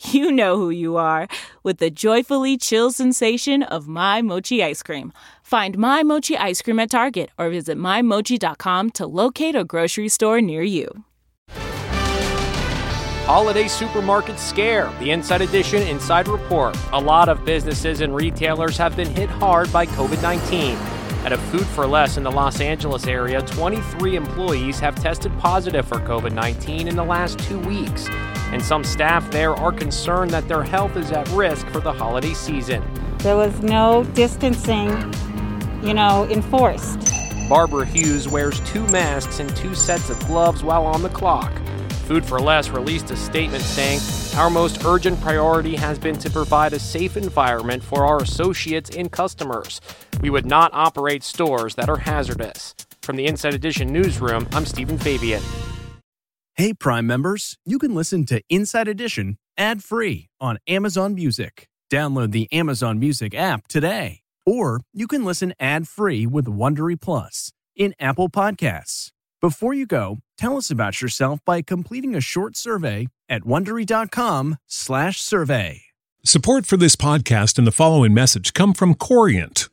you know who you are with the joyfully chill sensation of My Mochi ice cream. Find My Mochi ice cream at Target or visit MyMochi.com to locate a grocery store near you. Holiday Supermarket Scare, the Inside Edition Inside Report. A lot of businesses and retailers have been hit hard by COVID 19. At a Food for Less in the Los Angeles area, 23 employees have tested positive for COVID 19 in the last two weeks. And some staff there are concerned that their health is at risk for the holiday season. There was no distancing, you know, enforced. Barbara Hughes wears two masks and two sets of gloves while on the clock. Food for Less released a statement saying, Our most urgent priority has been to provide a safe environment for our associates and customers. We would not operate stores that are hazardous. From the Inside Edition newsroom, I'm Stephen Fabian. Hey, Prime members, you can listen to Inside Edition ad free on Amazon Music. Download the Amazon Music app today. Or you can listen ad free with Wondery Plus in Apple Podcasts. Before you go, tell us about yourself by completing a short survey at wondery.com/survey. Support for this podcast and the following message come from Corient.